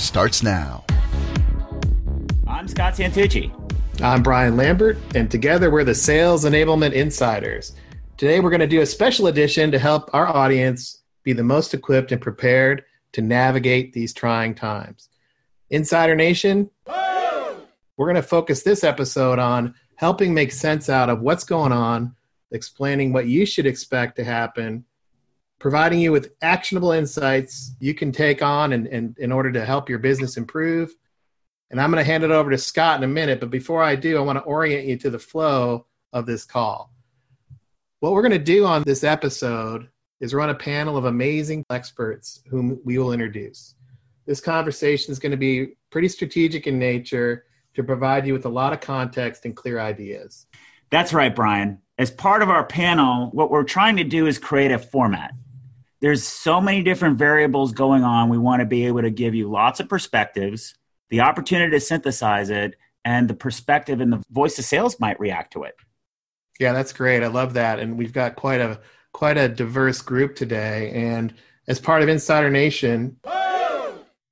starts now. I'm Scott Santucci. I'm Brian Lambert, and together we're the Sales Enablement Insiders. Today we're going to do a special edition to help our audience be the most equipped and prepared to navigate these trying times. Insider Nation, we're going to focus this episode on helping make sense out of what's going on, explaining what you should expect to happen, providing you with actionable insights you can take on and, in order to help your business improve. And I'm going to hand it over to Scott in a minute. But before I do, I want to orient you to the flow of this call. What we're going to do on this episode is run a panel of amazing experts whom we will introduce. This conversation is going to be pretty strategic in nature to provide you with a lot of context and clear ideas. That's right, Brian. As part of our panel, what we're trying to do is create a format. There's so many different variables going on. We want to be able to give you lots of perspectives, the opportunity to synthesize it, and the perspective and the voice of sales might react to it. Yeah, that's great. I love that. And we've got quite a quite a diverse group today. And as part of Insider Nation,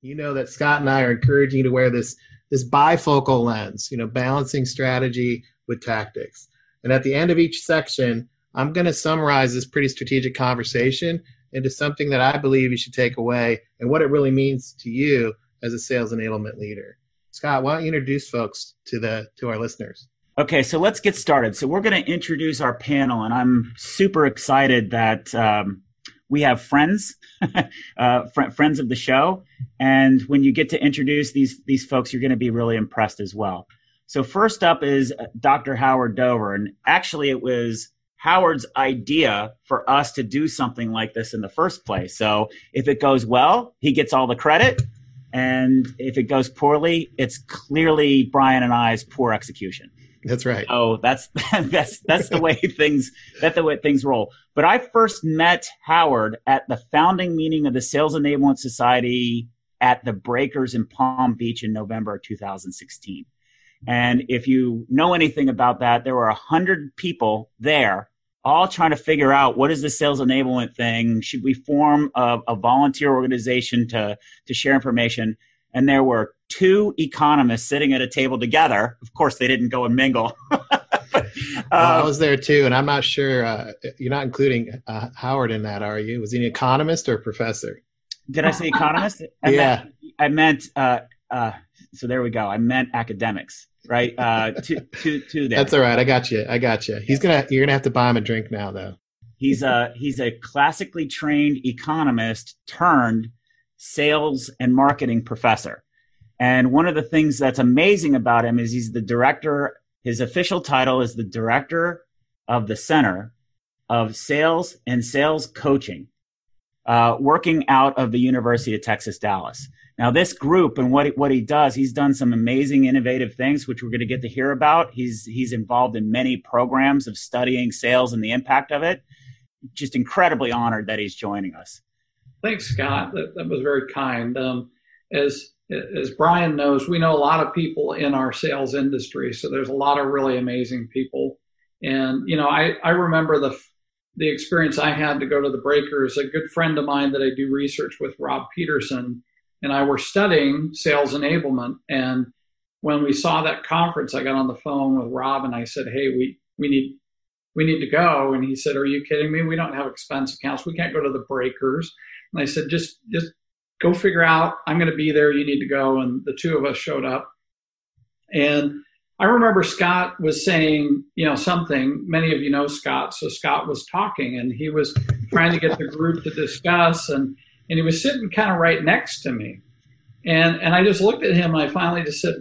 you know that Scott and I are encouraging you to wear this this bifocal lens, you know, balancing strategy with tactics. And at the end of each section, I'm going to summarize this pretty strategic conversation into something that I believe you should take away and what it really means to you as a sales enablement leader. Scott, why don't you introduce folks to the to our listeners? Okay, so let's get started. So we're going to introduce our panel, and I'm super excited that um, we have friends, uh, fr- friends of the show. And when you get to introduce these these folks, you're going to be really impressed as well. So first up is uh, Dr. Howard Dover, and actually it was Howard's idea for us to do something like this in the first place. So if it goes well, he gets all the credit. And if it goes poorly, it's clearly Brian and I's poor execution. That's right. Oh, that's that's that's the way things that's the way things roll. But I first met Howard at the founding meeting of the Sales Enablement Society at the Breakers in Palm Beach in November of 2016. And if you know anything about that, there were a hundred people there all trying to figure out what is the sales enablement thing? Should we form a, a volunteer organization to, to share information? And there were two economists sitting at a table together. Of course, they didn't go and mingle. well, I was there too, and I'm not sure. Uh, you're not including uh, Howard in that, are you? Was he an economist or a professor? Did I say economist? I yeah. Meant, I meant. Uh, uh, so there we go. I meant academics, right? Uh, to to to That's all right. I got you. I got you. He's gonna. You're gonna have to buy him a drink now, though. He's a he's a classically trained economist turned sales and marketing professor. And one of the things that's amazing about him is he's the director. His official title is the director of the Center of Sales and Sales Coaching, uh, working out of the University of Texas Dallas. Now, this group and what he, what he does, he's done some amazing, innovative things, which we're going to get to hear about. He's he's involved in many programs of studying sales and the impact of it. Just incredibly honored that he's joining us. Thanks, Scott. That, that was very kind. Um, as as Brian knows, we know a lot of people in our sales industry, so there's a lot of really amazing people. And you know, I I remember the the experience I had to go to the Breakers. A good friend of mine that I do research with, Rob Peterson, and I were studying sales enablement. And when we saw that conference, I got on the phone with Rob and I said, "Hey, we we need we need to go." And he said, "Are you kidding me? We don't have expense accounts. We can't go to the Breakers." And I said, "Just just go figure out. I'm going to be there. You need to go." And the two of us showed up. And I remember Scott was saying, you know, something. Many of you know Scott, so Scott was talking, and he was trying to get the group to discuss and and he was sitting kind of right next to me. And, and I just looked at him and I finally just said,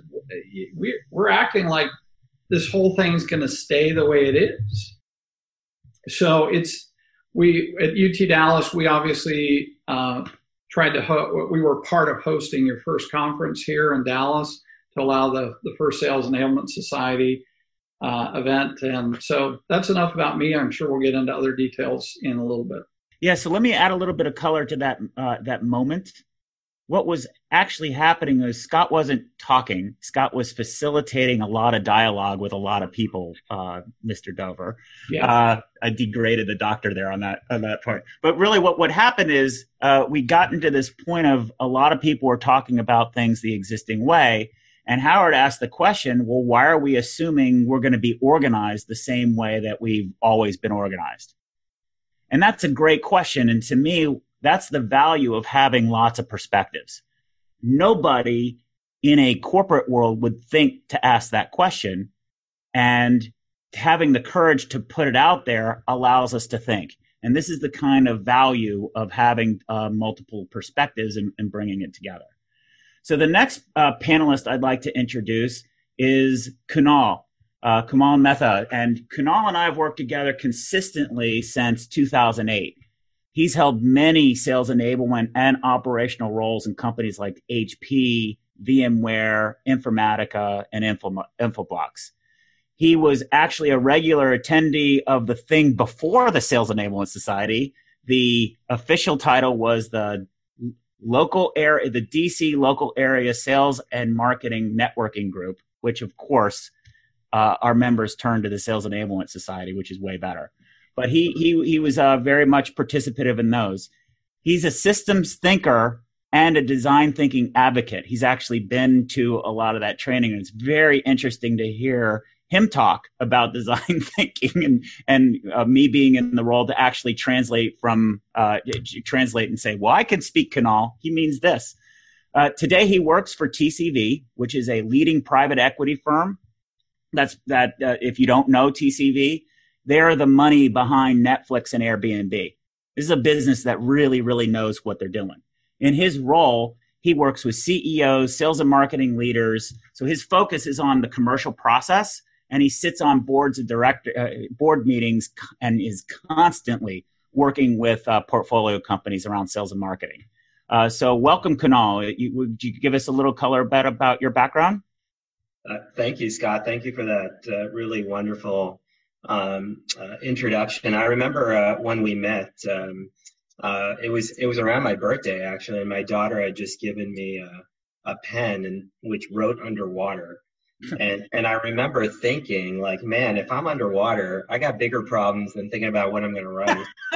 we, we're acting like this whole thing's going to stay the way it is. So it's, we, at UT Dallas, we obviously uh, tried to ho- we were part of hosting your first conference here in Dallas to allow the the first Sales Enablement Society uh, event. And so that's enough about me. I'm sure we'll get into other details in a little bit. Yeah. So let me add a little bit of color to that uh, that moment what was actually happening is Scott wasn't talking. Scott was facilitating a lot of dialogue with a lot of people, uh, Mr. Dover. Yeah. Uh, I degraded the doctor there on that on that part. But really, what what happened is uh, we got into this point of a lot of people were talking about things the existing way, and Howard asked the question, "Well, why are we assuming we're going to be organized the same way that we've always been organized?" And that's a great question. And to me, that's the value of having lots of perspectives. Nobody in a corporate world would think to ask that question. And having the courage to put it out there allows us to think. And this is the kind of value of having uh, multiple perspectives and, and, bringing it together. So the next uh, panelist I'd like to introduce is Kunal, uh, Kunal Mehta. And Kunal and I have worked together consistently since 2008. He's held many sales enablement and operational roles in companies like HP, VMware, Informatica, and Infoblox. He was actually a regular attendee of the thing before the Sales Enablement Society. The official title was the local area, the DC local area sales and marketing networking group, which of course uh, our members turn to the Sales Enablement Society, which is way better but he he he was uh, very much participative in those. He's a systems thinker and a design thinking advocate. He's actually been to a lot of that training, and it's very interesting to hear him talk about design thinking and and uh, me being in the role to actually translate from uh, translate and say, well, I can speak Kunal. He means this. Uh, today, he works for TCV, which is a leading private equity firm. That's that. Uh, if you don't know TCV, they're the money behind Netflix and Airbnb. This is a business that really, really knows what they're doing. In his role, he works with CEOs, sales and marketing leaders. So his focus is on the commercial process, and he sits on boards of director uh, board meetings and is constantly working with uh, portfolio companies around sales and marketing. Uh, so welcome, Kunal. You, would you give us a little color bit about your background? Uh, thank you, Scott. Thank you for that uh, really wonderful um, uh, introduction. I remember uh, when we met. Um, uh, it was it was around my birthday actually, and my daughter had just given me a, a pen and which wrote underwater. and and I remember thinking like, man, if I'm underwater, I got bigger problems than thinking about what I'm going to write.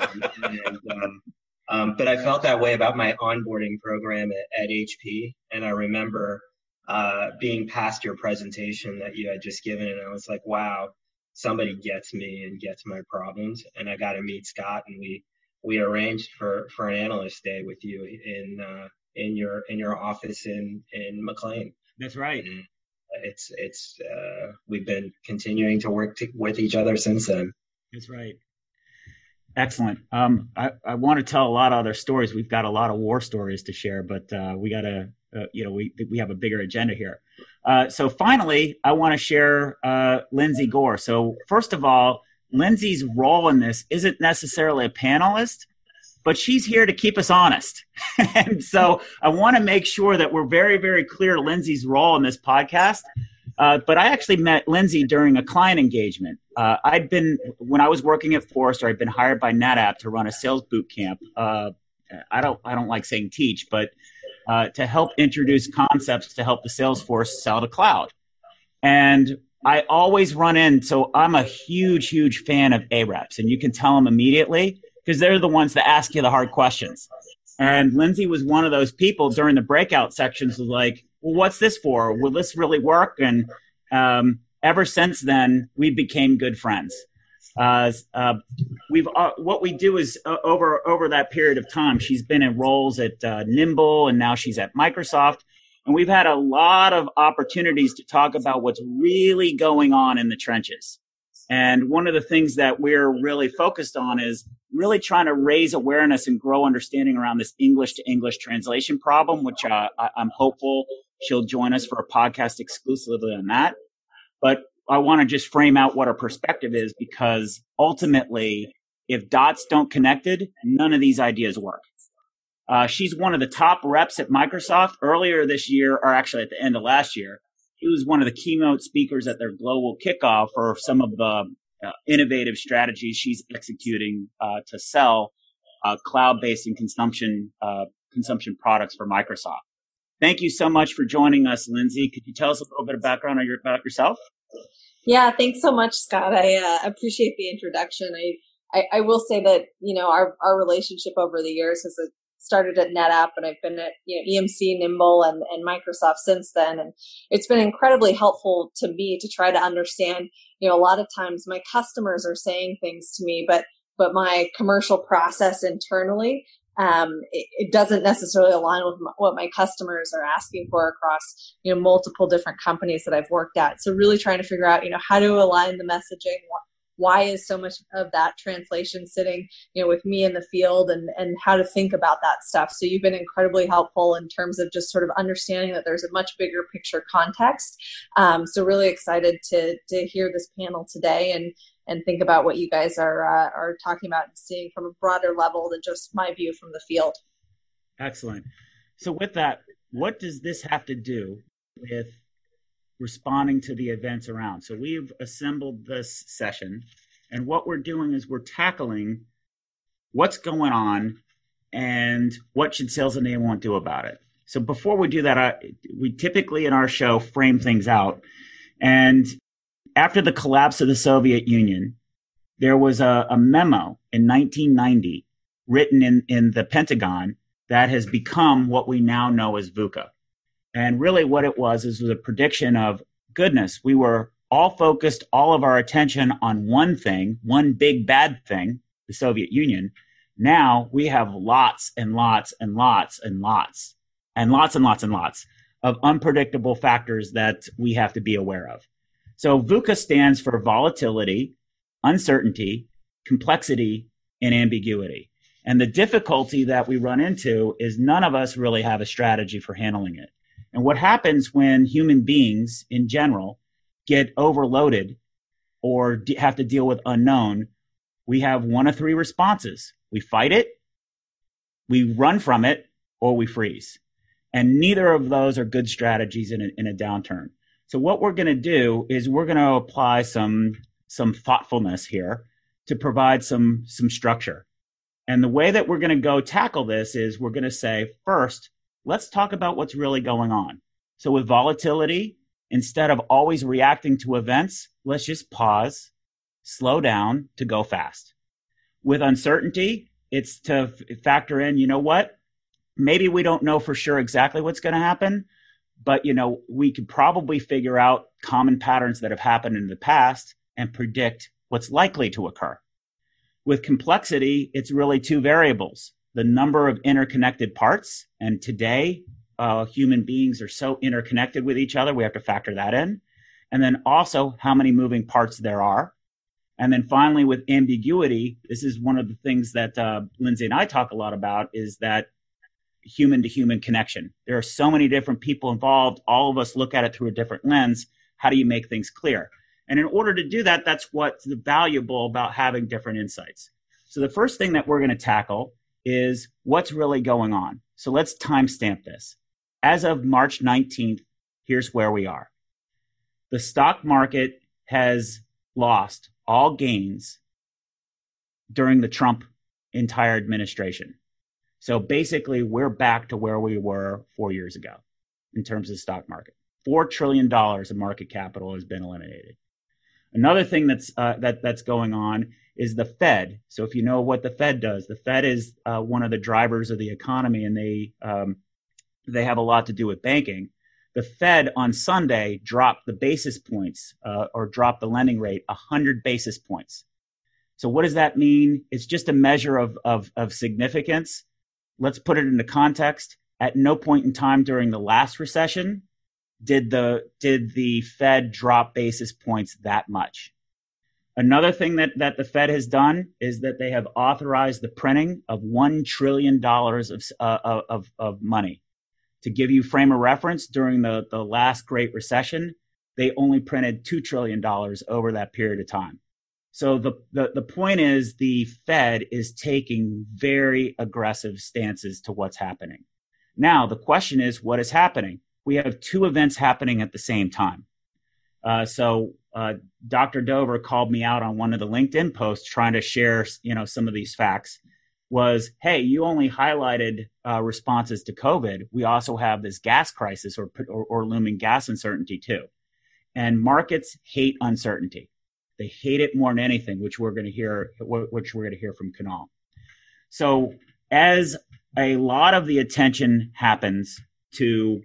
um, and, um, um, but I felt that way about my onboarding program at, at HP, and I remember uh, being past your presentation that you had just given, and I was like, wow, somebody gets me and gets my problems. And I got to meet Scott, and we we arranged for for an analyst day with you in uh, in your in your office in in McLean. That's right. And it's it's uh, we've been continuing to work to, with each other since then. That's right. Excellent. Um, I, I want to tell a lot of other stories. We've got a lot of war stories to share, but uh, we got to, uh, you know, we we have a bigger agenda here. Uh, so finally, I want to share uh, Lindsey Gore. So first of all, Lindsey's role in this isn't necessarily a panelist, but she's here to keep us honest. and so I want to make sure that we're very, very clear Lindsey's role in this podcast. Uh, but I actually met Lindsey during a client engagement. Uh, I'd been when I was working at Forrester. I'd been hired by NetApp to run a sales boot camp. Uh, I don't I don't like saying teach, but uh, to help introduce concepts to help the sales force sell to cloud. And I always run in. So I'm a huge, huge fan of AREPs, and you can tell them immediately because they're the ones that ask you the hard questions. And Lindsey was one of those people during the breakout sections was like, well, what's this for? Will this really work? And um, ever since then, we became good friends. Uh, we've uh, what we do is uh, over over that period of time, she's been in roles at uh, Nimble, and now she's at Microsoft, and we've had a lot of opportunities to talk about what's really going on in the trenches. And one of the things that we're really focused on is really trying to raise awareness and grow understanding around this English to English translation problem, which uh, I, I'm hopeful she'll join us for a podcast exclusively on that. But I want to just frame out what our perspective is because ultimately, if dots don't connected, none of these ideas work. Uh, she's one of the top reps at Microsoft. Earlier this year, or actually at the end of last year, she was one of the keynote speakers at their global kickoff for some of the uh, innovative strategies she's executing uh, to sell uh, cloud-based and consumption uh, consumption products for Microsoft. Thank you so much for joining us, Lindsey. Could you tell us a little bit of background about yourself? Yeah, thanks so much, Scott. I uh, appreciate the introduction. I, I, I will say that you know our our relationship over the years has uh, started at NetApp, and I've been at you know EMC, Nimble, and and Microsoft since then, and it's been incredibly helpful to me to try to understand. You know, a lot of times my customers are saying things to me, but but my commercial process internally um, it, it, doesn't necessarily align with m- what my customers are asking for across you know multiple different companies that I've worked at. So really trying to figure out you know how to align the messaging. Why is so much of that translation sitting you know with me in the field and and how to think about that stuff. So you've been incredibly helpful in terms of just sort of understanding that there's a much bigger picture context. Um, so really excited to to hear this panel today and and think about what you guys are uh, are talking about and seeing from a broader level than just my view from the field. Excellent. So with that, what does this have to do with responding to the events around? So we've assembled this session, and what we're doing is we're tackling what's going on and what should sales enablement do about it. So before we do that, I, we typically in our show frame things out. And after the collapse of the Soviet Union, there was a, a memo in 1990 written in, in the Pentagon that has become what we now know as VUCA. And really what it was is was a prediction of goodness, we were all focused all of our attention on one thing, one big bad thing, the Soviet Union. Now we have lots and lots and lots and lots and lots and lots and lots of unpredictable factors that we have to be aware of. So VUCA stands for volatility, uncertainty, complexity, and ambiguity. And the difficulty that we run into is none of us really have a strategy for handling it. And what happens when human beings in general get overloaded or have to deal with unknown, we have one of three responses. We fight it, we run from it, or we freeze. And neither of those are good strategies in a, in a downturn. So what we're going to do is we're going to apply some some thoughtfulness here to provide some some structure. And the way that we're going to go tackle this is we're going to say first, let's talk about what's really going on. So with volatility, instead of always reacting to events, let's just pause, slow down to go fast. With uncertainty, it's to f- factor in, you know what? Maybe we don't know for sure exactly what's going to happen, but you know we could probably figure out common patterns that have happened in the past and predict what's likely to occur. With complexity it's really two variables the number of interconnected parts. And today uh, human beings are so interconnected with each other we have to factor that in. And then also how many moving parts there are. And then finally with ambiguity this is one of the things that uh, lindsey and i talk a lot about is that human to human connection. There are so many different people involved. All of us look at it through a different lens. How do you make things clear? And in order to do that, that's what's valuable about having different insights. So the first thing that we're going to tackle is what's really going on. So let's timestamp this. As of March 19th, here's where we are. The stock market has lost all gains during the Trump entire administration. So basically, we're back to where we were four years ago in terms of the stock market. Four trillion dollars of market capital has been eliminated. Another thing that's uh, that that's going on is the Fed. So if you know what the Fed does, the Fed is uh, one of the drivers of the economy, and they um, they have a lot to do with banking. The Fed on Sunday dropped the basis points uh, or dropped the lending rate 100 basis points. So what does that mean? It's just a measure of, of, of significance let's put it into context. At no point in time during the last recession did the did the Fed drop basis points that much. Another thing that, that the Fed has done is that they have authorized the printing of $1 trillion of, uh, of, of money. To give you frame of reference, during the, the last Great Recession, they only printed $2 trillion over that period of time. So the, the, the point is the Fed is taking very aggressive stances to what's happening. Now, the question is, what is happening? We have two events happening at the same time. Uh, so uh, Dr. Dover called me out on one of the LinkedIn posts trying to share, you know, some of these facts. Was hey, you only highlighted uh, responses to COVID. We also have this gas crisis or, or, or looming gas uncertainty too, and markets hate uncertainty. They hate it more than anything, which we're going to hear, which we're going to hear from Kunal. So as a lot of the attention happens to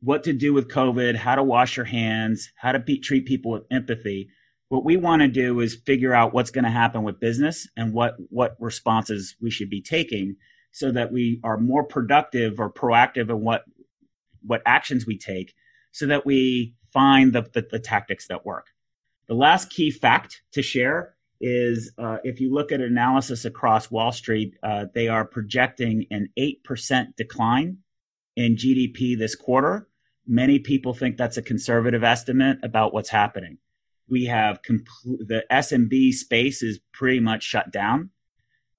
what to do with COVID, how to wash your hands, how to be, treat people with empathy. What we want to do is figure out what's going to happen with business and what, what responses we should be taking so that we are more productive or proactive in what, what actions we take so that we find the, the, the tactics that work. The last key fact to share is uh, if you look at analysis across Wall Street, uh, they are projecting an 8% decline in GDP this quarter. Many people think that's a conservative estimate about what's happening. We have compl- the SMB space is pretty much shut down.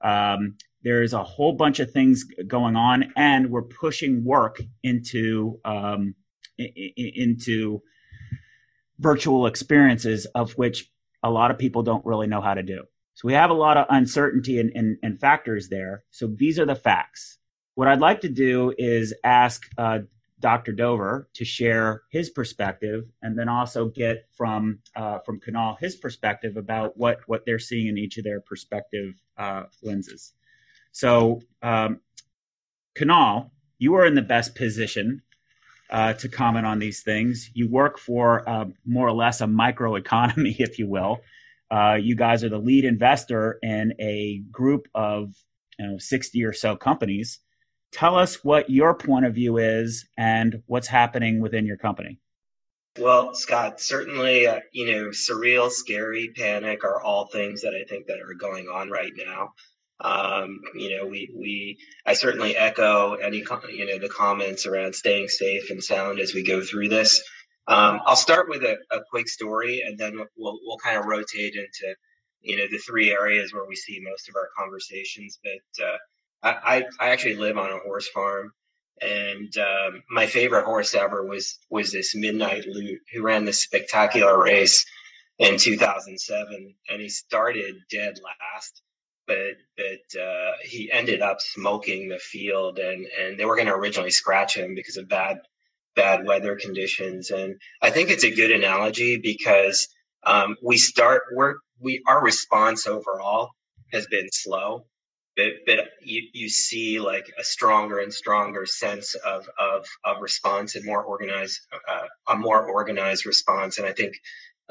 Um, there's a whole bunch of things going on, and we're pushing work into um, into virtual experiences of which a lot of people don't really know how to do. So we have a lot of uncertainty and, and, and factors there. So these are the facts. What I'd like to do is ask uh, Dr. Dover to share his perspective, and then also get from uh, from Kunal his perspective about what what they're seeing in each of their perspective uh, lenses. So, um, Kunal, you are in the best position uh, to comment on these things. You work for uh, more or less a microeconomy, if you will. Uh, you guys are the lead investor in a group of you know, 60 or so companies. Tell us what your point of view is and what's happening within your company. Well, Scott, certainly, uh, you know, surreal, scary, panic are all things that I think that are going on right now. Um, you know, we, we, I certainly echo any, you know, the comments around staying safe and sound as we go through this. Um, I'll start with a, a, quick story and then we'll, we'll kind of rotate into, you know, the three areas where we see most of our conversations. But, uh, I, I actually live on a horse farm and, um, my favorite horse ever was, was this Midnight Lute who ran this spectacular race in 2007 and he started dead last but but uh, he ended up smoking the field, and and they were going to originally scratch him because of bad bad weather conditions. And I think it's a good analogy because um, we start we're we our response overall has been slow, but but you you see like a stronger and stronger sense of of of response and more organized uh, a more organized response, and I think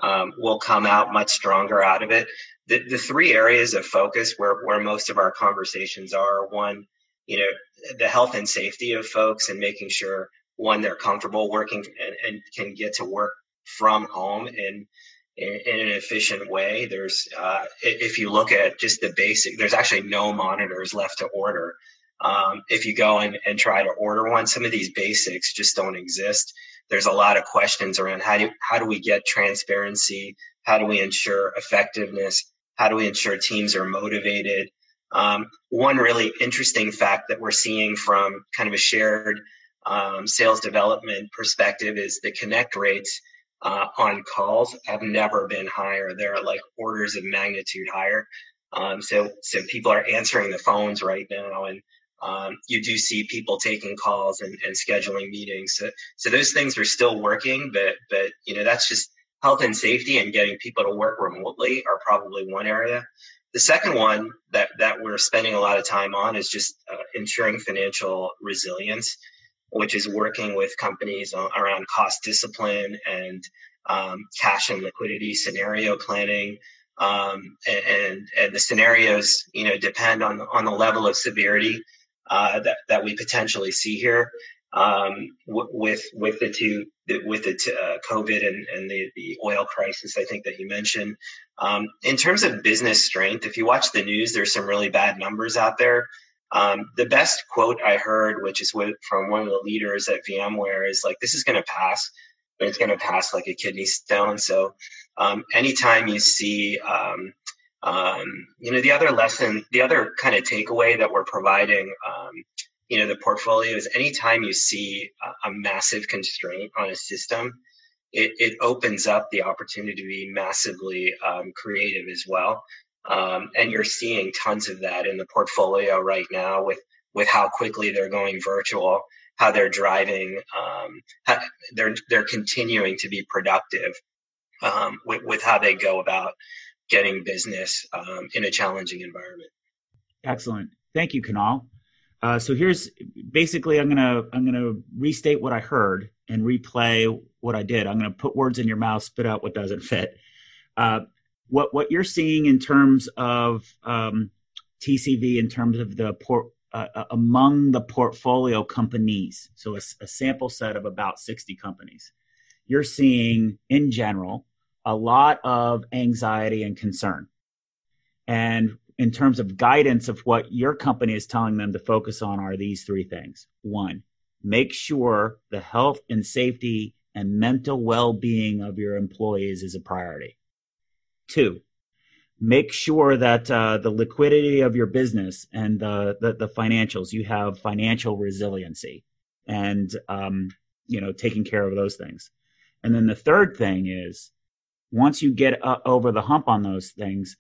um, we'll come out much stronger out of it the, the three areas of focus where, where most of our conversations are one, you know, the health and safety of folks and making sure one, they're comfortable working and, and can get to work from home in, in, an efficient way. There's, uh, if you look at just the basic, there's actually no monitors left to order. Um, if you go and, and try to order one, some of these basics just don't exist. There's a lot of questions around how do, how do we get transparency? How do we ensure effectiveness? How do we ensure teams are motivated? Um, one really interesting fact that we're seeing from kind of a shared um, sales development perspective is the connect rates uh, on calls have never been higher. They're like orders of magnitude higher. Um, so, so people are answering the phones right now, and um, you do see people taking calls and, and scheduling meetings. So, so those things are still working, but but you know that's just health and safety and getting people to work remotely are probably one area. The second one that, that we're spending a lot of time on is just uh, ensuring financial resilience, which is working with companies on, around cost discipline and um, cash and liquidity scenario planning. Um, and, and the scenarios, you know, depend on, on the level of severity uh, that, that we potentially see here um, with with the two with the t- uh, COVID and, and the, the oil crisis, I think that you mentioned. Um, in terms of business strength, if you watch the news, there's some really bad numbers out there. Um, the best quote I heard, which is with, from one of the leaders at VMware, is like, "This is going to pass." but it's going to pass like a kidney stone. So, um, anytime you see, um, um, you know, the other lesson, the other kind of takeaway that we're providing, um, you know, the portfolio is anytime you see a, a massive constraint on a system, it, it, opens up the opportunity to be massively um, creative as well. Um, and you're seeing tons of that in the portfolio right now with with how quickly they're going virtual, how they're driving, um, how they're they're continuing to be productive um, with, with how they go about getting business um, in a challenging environment. Excellent, thank you, Kunal. Uh, so here's basically I'm gonna I'm gonna restate what I heard and replay what I did. I'm gonna put words in your mouth, spit out what doesn't fit. Uh, what what you're seeing in terms of um, TCV in terms of the port uh, uh, among the portfolio companies, so a, a, sample set of about 60 companies, you're seeing in general a lot of anxiety and concern. And in terms of guidance of what your company is telling them to focus on are these three things. One, make sure the health and safety and mental well being of your employees is a priority. Two, make sure that uh, the liquidity of your business and the, the, the, financials, you have financial resiliency and, um, you know, taking care of those things. And then the third thing is once you get uh, over the hump on those things,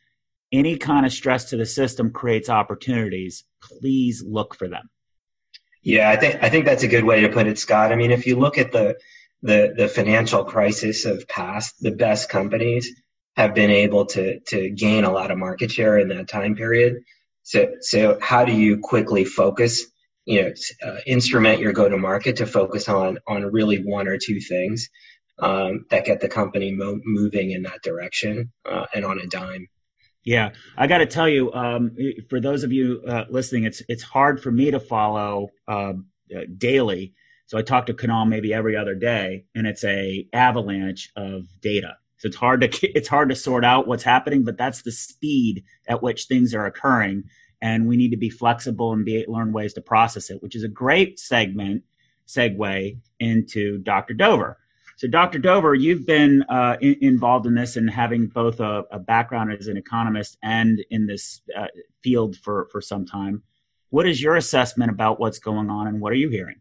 any kind of stress to the system creates opportunities. Please look for them. Yeah, I think I think that's a good way to put it, Scott. I mean, if you look at the the, the financial crisis of past, the best companies have been able to to gain a lot of market share in that time period. So so how do you quickly focus? You know, uh, instrument your go to market to focus on on really one or two things um, that get the company mo- moving in that direction uh, and on a dime. Yeah, I got to tell you, um, for those of you uh, listening, it's it's hard for me to follow uh, daily. So I talk to Kunal maybe every other day, and it's a avalanche of data. So it's hard to it's hard to sort out what's happening, but that's the speed at which things are occurring, and we need to be flexible and be learn ways to process it, which is a great segment segue into Dr. Dover. So, Dr. Dover, you've been uh, in, involved in this and having both a, a, background as an economist and in this uh, field for, for some time. What is your assessment about what's going on, and what are you hearing?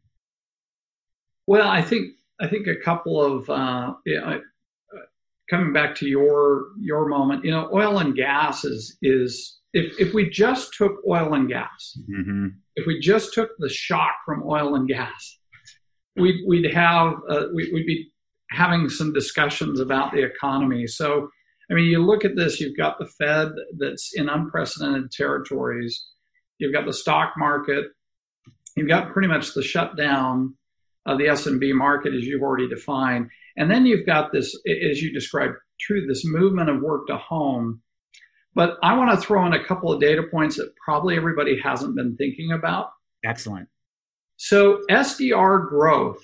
Well, I think I think a couple of uh, yeah, coming back to your your moment, you know, oil and gas is is if if we just took oil and gas, mm-hmm. if we just took the shock from oil and gas, we'd we'd have uh, we, we'd be having some discussions about the economy. So, I mean, you look at this, you've got the Fed that's in unprecedented territories, you've got the stock market, you've got pretty much the shutdown of the SMB market as you've already defined. And then you've got this, as you described, true, this movement of work to home. But I want to throw in a couple of data points that probably everybody hasn't been thinking about. Excellent. So SDR growth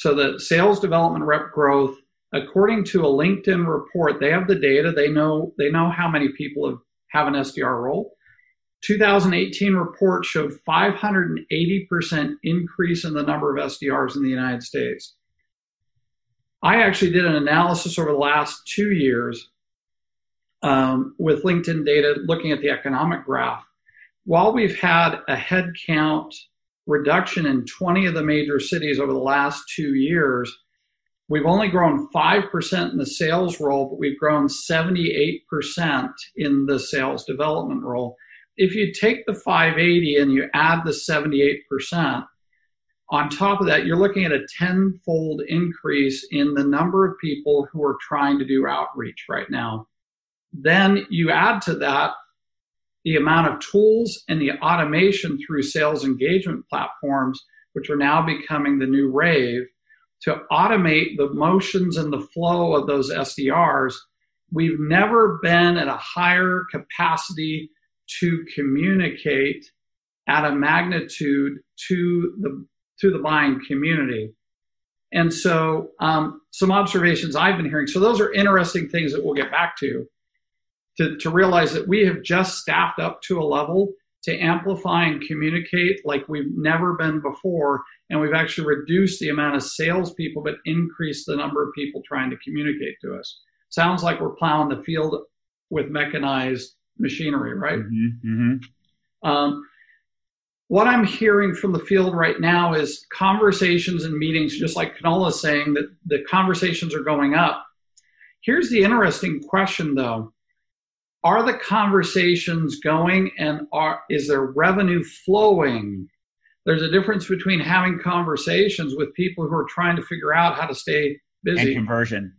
so the sales development rep growth, according to a LinkedIn report, they have the data. They know they know how many people have, have an SDR role. 2018 report showed 580% increase in the number of SDRs in the United States. I actually did an analysis over the last two years um, with LinkedIn data looking at the economic graph. While we've had a headcount reduction in 20 of the major cities over the last two years. We've only grown 5% in the sales role, but we've grown 78% in the sales development role. If you take the 580 and you add the 78%, on top of that, you're looking at a tenfold increase in the number of people who are trying to do outreach right now. Then you add to that the amount of tools and the automation through sales engagement platforms, which are now becoming the new rave, to automate the motions and the flow of those SDRs. We've never been at a higher capacity to communicate at a magnitude to the to the buying community. And so, um, some observations I've been hearing. So those are interesting things that we'll get back to to, to realize that we have just staffed up to a level to amplify and communicate like we've never been before. And we've actually reduced the amount of salespeople, but increased the number of people trying to communicate to us. Sounds like we're plowing the field with mechanized machinery, right? Mm-hmm, mm-hmm. Um, what I'm hearing from the field right now is conversations and meetings, just like Kunal is saying, that the conversations are going up. Here's the interesting question, though are the conversations going and are is there revenue flowing? There's a difference between having conversations with people who are trying to figure out how to stay busy and conversion.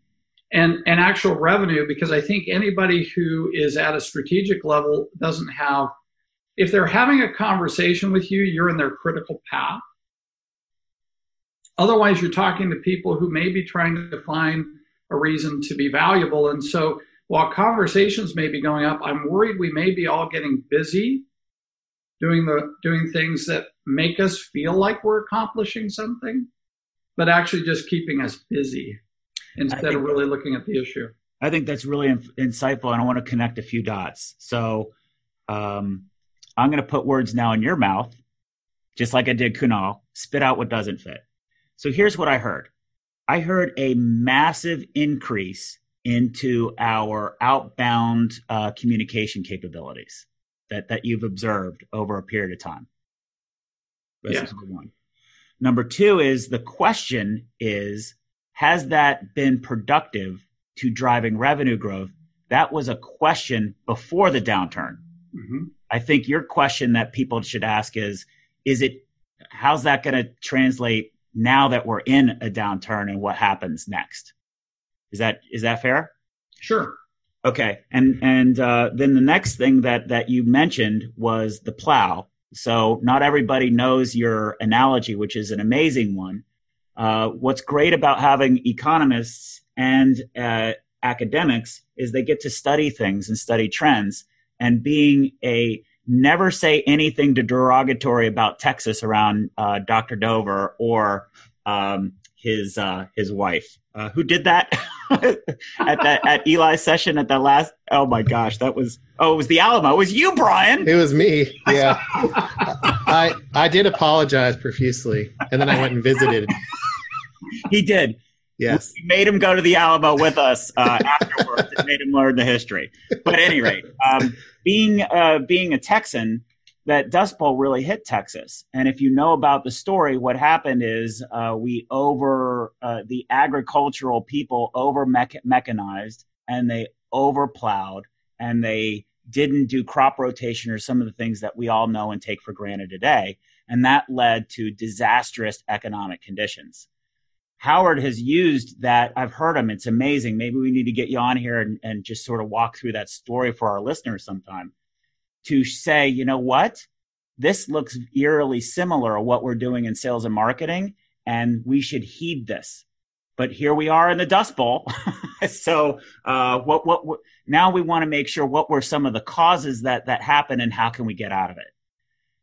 and and actual revenue because i think anybody who is at a strategic level doesn't have if they're having a conversation with you you're in their critical path. Otherwise you're talking to people who may be trying to find a reason to be valuable. And so while conversations may be going up, I'm worried we may be all getting busy doing the doing things that make us feel like we're accomplishing something, but actually just keeping us busy instead of really looking at the issue. I think that's really insightful, and I want to connect a few dots. So, um, I'm going to put words now in your mouth, just like I did Kunal. Spit out what doesn't fit. So here's what I heard. I heard a massive increase into our outbound uh, communication capabilities that, that you've observed over a period of time. That's yeah. number one. Number two is the question is, has that been productive to driving revenue growth? That was a question before the downturn. Mm-hmm. I think your question that people should ask is, is it, how's that going to translate now that we're in a downturn and what happens next? Is that is that fair? Sure. Okay, and and uh, then the next thing that that you mentioned was the plow. So not everybody knows your analogy, which is an amazing one. Uh, what's great about having economists and uh, academics is they get to study things and study trends. And being a never say anything to derogatory about Texas around uh, Dr. Dover or um, his uh, his wife, uh, who did that at that at Eli's session at that last. Oh my gosh, that was oh, it was the Alamo. It was you, Brian. It was me. Yeah, I I did apologize profusely, and then I went and visited. he did. Yes, we made him go to the Alamo with us uh, afterwards. and made him learn the history. But at any rate, um, being uh, being a Texan that Dust Bowl really hit Texas. And if you know about the story, what happened is uh, we over uh, the agricultural people over mechanized and they over plowed and they didn't do crop rotation or some of the things that we all know and take for granted today. And that led to disastrous economic conditions. Howard has used that. I've heard him. It's amazing. Maybe we need to get you on here and, and just sort of walk through that story for our listeners sometime to say, you know what? This looks eerily similar to what we're doing in sales and marketing, and we should heed this. But here we are in the Dust Bowl. so, uh, what, what, what, now we want to make sure what were some of the causes that, that happen and how can we get out of it?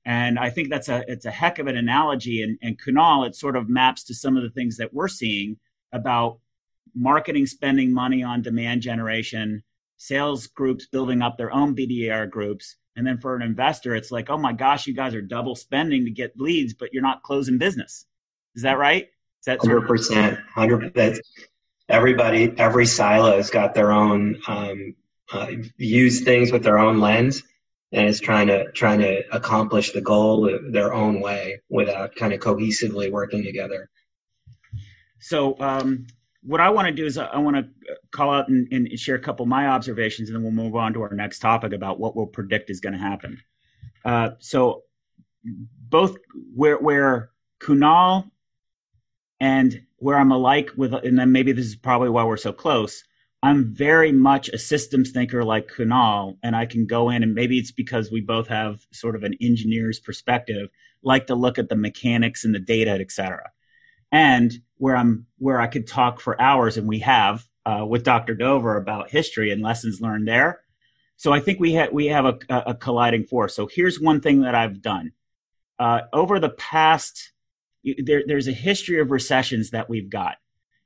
And I think that's a, it's a heck of an analogy. And, and Kunal, it sort of maps to some of the things that we're seeing about marketing spending money on demand generation, sales groups building up their own BDR groups, and then for an investor, it's like, oh my gosh, you guys are double spending to get leads, but you're not closing business. Is that right? Is that hundred percent? Hundred percent. Everybody, every silo's got their own um, uh, use things with their own lens, and is trying to trying to accomplish the goal their own way without kind of cohesively working together. So, um, what I want to do is I want to call out and, and, share a couple of my observations, and then we'll move on to our next topic about what we'll predict is going to happen. Uh, so, both where where Kunal and where I'm alike with, and then maybe this is probably why we're so close. I'm very much a systems thinker like Kunal, and I can go in and maybe it's because we both have sort of an engineer's perspective, like to look at the mechanics and the data, et cetera and where I'm where I could talk for hours, and we have uh, with Dr. Dover about history and lessons learned there. So I think we have we have a, a, colliding force. So here's one thing that I've done uh, over the past. There, there's a history of recessions that we've got,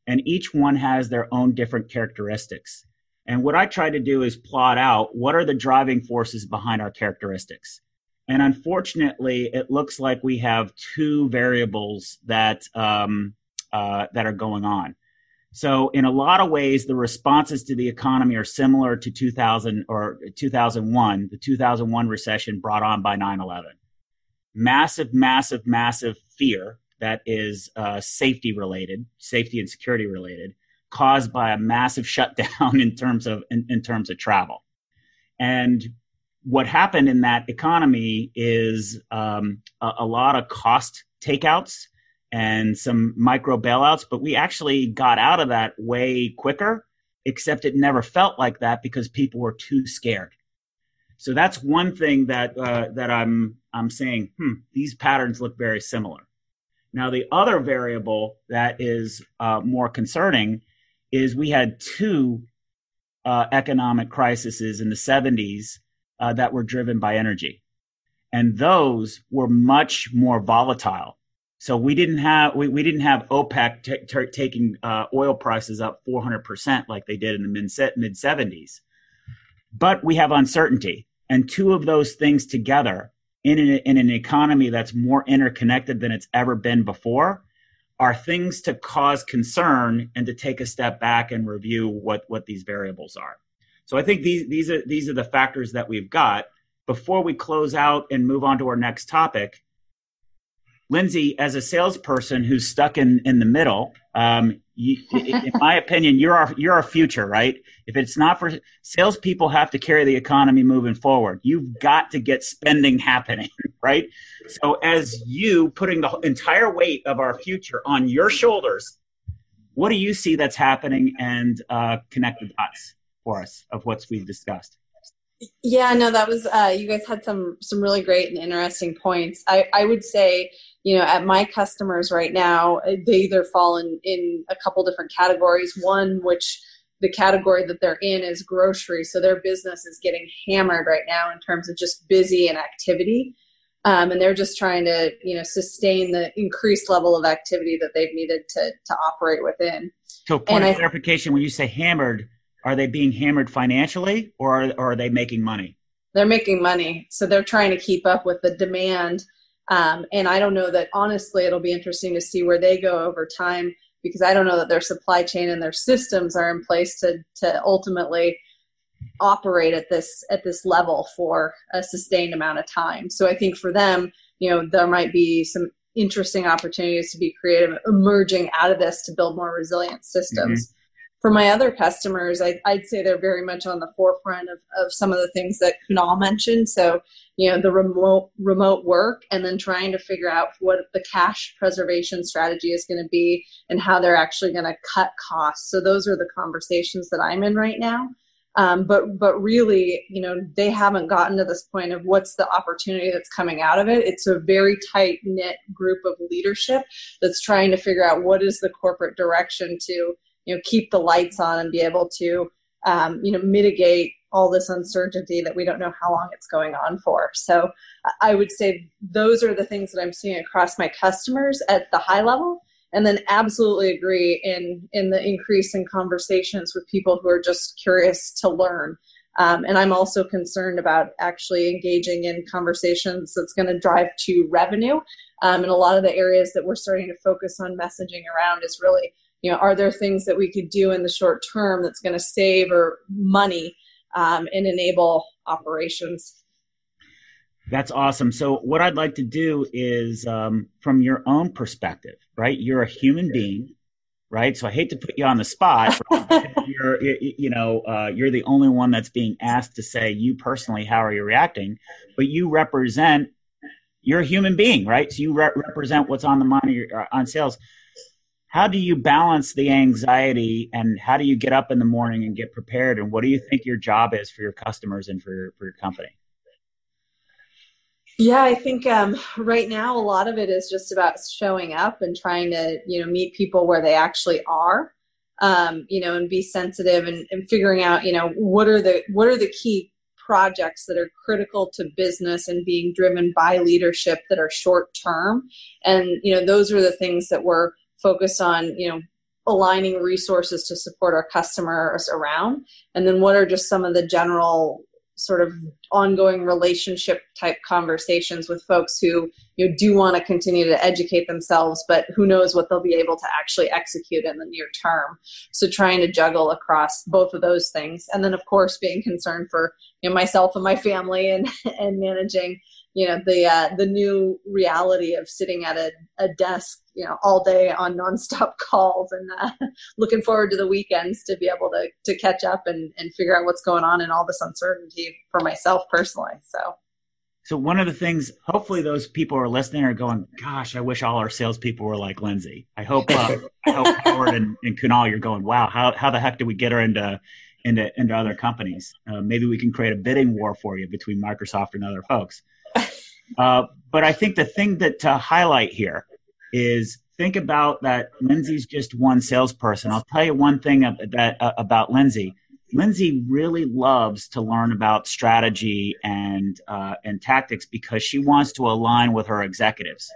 and each one has their own different characteristics. And what I try to do is plot out what are the driving forces behind our characteristics. And unfortunately, it looks like we have two variables that um, uh, that are going on. So, in a lot of ways, the responses to the economy are similar to 2000 or 2001, the 2001 recession brought on by 9 11. Massive, massive, massive fear that is uh, safety related, safety and security related, caused by a massive shutdown in terms of in, in terms of travel. And what happened in that economy is um, a, a lot of cost takeouts and some micro bailouts, but we actually got out of that way quicker, except it never felt like that because people were too scared. So that's one thing that uh, that I'm I'm saying. Hmm, these patterns look very similar. Now the other variable that is uh, more concerning is we had two uh, economic crises in the 70s uh, that were driven by energy, and those were much more volatile. So we didn't have we, we didn't have OPEC t- t- taking uh, oil prices up 400 percent like they did in the mid mid 70s, but we have uncertainty, and two of those things together in an, in an economy that's more interconnected than it's ever been before are things to cause concern and to take a step back and review what what these variables are. So I think these these are these are the factors that we've got. Before we close out and move on to our next topic, Lindsey, as a salesperson who's stuck in, in the middle, um, you, in my opinion, you're our you're our future, right? If it's not for salespeople, have to carry the economy moving forward. You've got to get spending happening, right? So, as you putting the entire weight of our future on your shoulders, what do you see that's happening and uh, connect the dots for us of what we've discussed? Yeah, no, that was uh, you guys had some some really great and interesting points. I I would say you know at my customers right now they either fall in in a couple different categories. One which the category that they're in is grocery, so their business is getting hammered right now in terms of just busy and activity. Um, and they're just trying to you know sustain the increased level of activity that they've needed to to operate within. So, point and of clarification: when you say hammered, are they being hammered financially or are, or are they making money? They're making money. So they're trying to keep up with the demand. Um, and I don't know that honestly, it'll be interesting to see where they go over time because I don't know that their supply chain and their systems are in place to, to ultimately operate at this at this level for a sustained amount of time. So I think for them, you know, there might be some interesting opportunities to be creative emerging out of this to build more resilient systems. Mm-hmm for my other customers, I, would say they're very much on the forefront of, of some of the things that Kunal mentioned. So, you know, the remote remote work, and then trying to figure out what the cash preservation strategy is going to be, and how they're actually going to cut costs. So, those are the conversations that I'm in right now. Um, but but really, you know, they haven't gotten to this point of what's the opportunity that's coming out of it. It's a very tight knit group of leadership that's trying to figure out what is the corporate direction to you know keep the lights on and be able to um, you know mitigate all this uncertainty that we don't know how long it's going on for. So i would say those are the things that i'm seeing across my customers at the high level and then absolutely agree in in the increase in conversations with people who are just curious to learn. Um, and i'm also concerned about actually engaging in conversations that's going to drive to revenue. Um, and a lot of the areas that we're starting to focus on messaging around is really you know, are there things that we could do in the short term that's going to save or money um, and enable operations? That's awesome. So, what I'd like to do is, um, from your own perspective, right? You're a human being, right? So, I hate to put you on the spot. you're, you know, uh, you're the only one that's being asked to say you personally, how are you reacting? But you represent, you're a human being, right? So, you re- represent what's on the money uh, on sales how do you balance the anxiety and how do you get up in the morning and get prepared? And what do you think your job is for your customers and for your, for your company? Yeah i think um, right now a lot of it is just about showing up and trying to you know meet people where they actually are um, you know and be sensitive and, and figuring out you know what are the what are the key projects that are critical to business and being driven by leadership that are short term and you know those are the things that we're focus on you know aligning resources to support our customers around and then what are just some of the general sort of ongoing relationship type conversations with folks who you know, do want to continue to educate themselves, but who knows what they'll be able to actually execute in the near term. So trying to juggle across both of those things, and then of course being concerned for you know, myself and my family and and managing you know the uh, the new reality of sitting at a, a desk you know all day on nonstop calls and uh, looking forward to the weekends to be able to to catch up and and figure out what's going on and all this uncertainty for myself personally so. So one of the things hopefully those people are listening are going gosh i wish all our salespeople were like lindsey. I hope uh, i hope howard and, and kunal you're going wow how, how the heck do we get her into into into other companies? Uh, maybe we can create a bidding war for you between microsoft and other folks uh, but I think the thing that to highlight here is think about that Lindsey's just one salesperson. I'll tell you one thing uh, about Lindsey. Lindsey really loves to learn about strategy and uh, and tactics because she wants to align with her executives.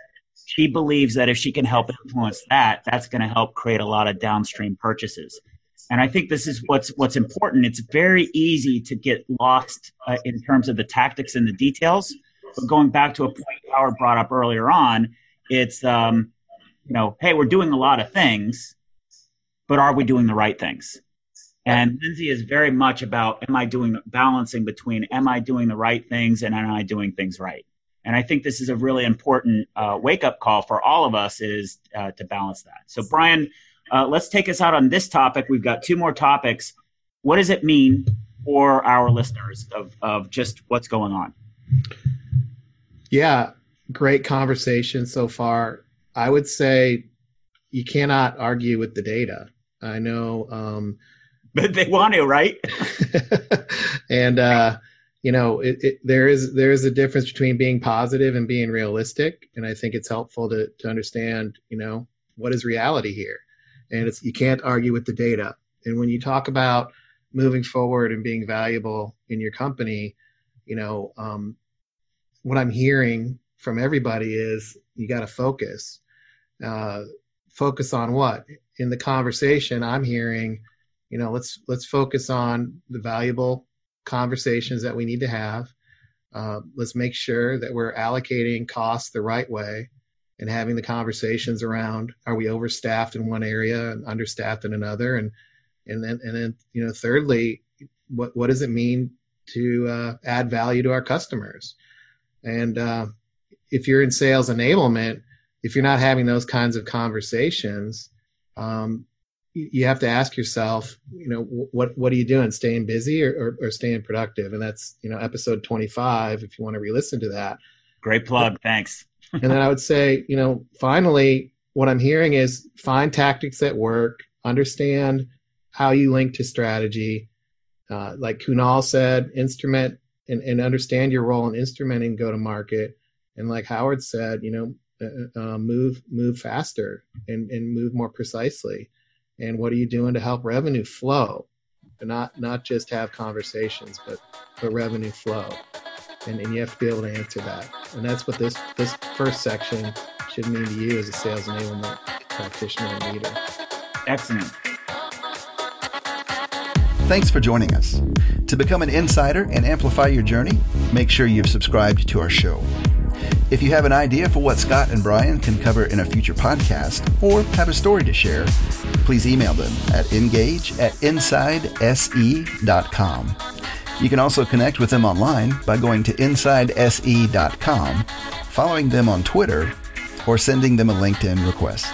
She believes that if she can help influence that, that's going to help create a lot of downstream purchases. And I think this is what's what's important. It's very easy to get lost uh, in terms of the tactics and the details but going back to a point Howard brought up earlier on, it's um, you know, hey, we're doing a lot of things, but are we doing the right things? And Lindsey is very much about am I doing balancing between am I doing the right things and am I doing things right? And I think this is a really important uh, wake up call for all of us is uh, to balance that. So Brian, uh, let's take us out on this topic. We've got two more topics. What does it mean for our listeners of, of just what's going on? Yeah, great conversation so far. I would say you cannot argue with the data. I know. Um, but they want to, right? and uh, you know, it, it, there is there is a difference between being positive and being realistic, and I think it's helpful to to understand, you know, what is reality here, and it's you can't argue with the data. And when you talk about moving forward and being valuable in your company, you know, um, what I'm hearing from everybody is you got to focus. Uh, focus on what? In the conversation, I'm hearing, you know, let's let's focus on the valuable conversations that we need to have. Uh, let's make sure that we're allocating costs the right way and having the conversations around are we overstaffed in one area and understaffed in another and and then and then you know thirdly what what does it mean to uh, add value to our customers and uh, if you're in sales enablement, if you're not having those kinds of conversations, um, you have to ask yourself, you know, what what are you doing? Staying busy or, or, or, staying productive? And that's you know episode 25 if you want to re-listen to that. Great plug, thanks. and then I would say, you know, finally, what I'm hearing is find tactics that work, understand how you link to strategy. Uh, like Kunal said, instrument and, and understand your role in instrumenting go to market. And like Howard said, you know, uh, uh, move move faster and, and move more precisely. And what are you doing to help revenue flow? not not just have conversations, but but revenue flow. And, and you have to be able to answer that. And that's what this this first section should mean to you as a sales enablement practitioner and leader. Excellent. Thanks for joining us. To become an insider and amplify your journey, make sure you've subscribed to our show. If you have an idea for what Scott and Brian can cover in a future podcast or have a story to share, please email them at engage at insidese.com. You can also connect with them online by going to insidese.com, following them on Twitter, or sending them a LinkedIn request.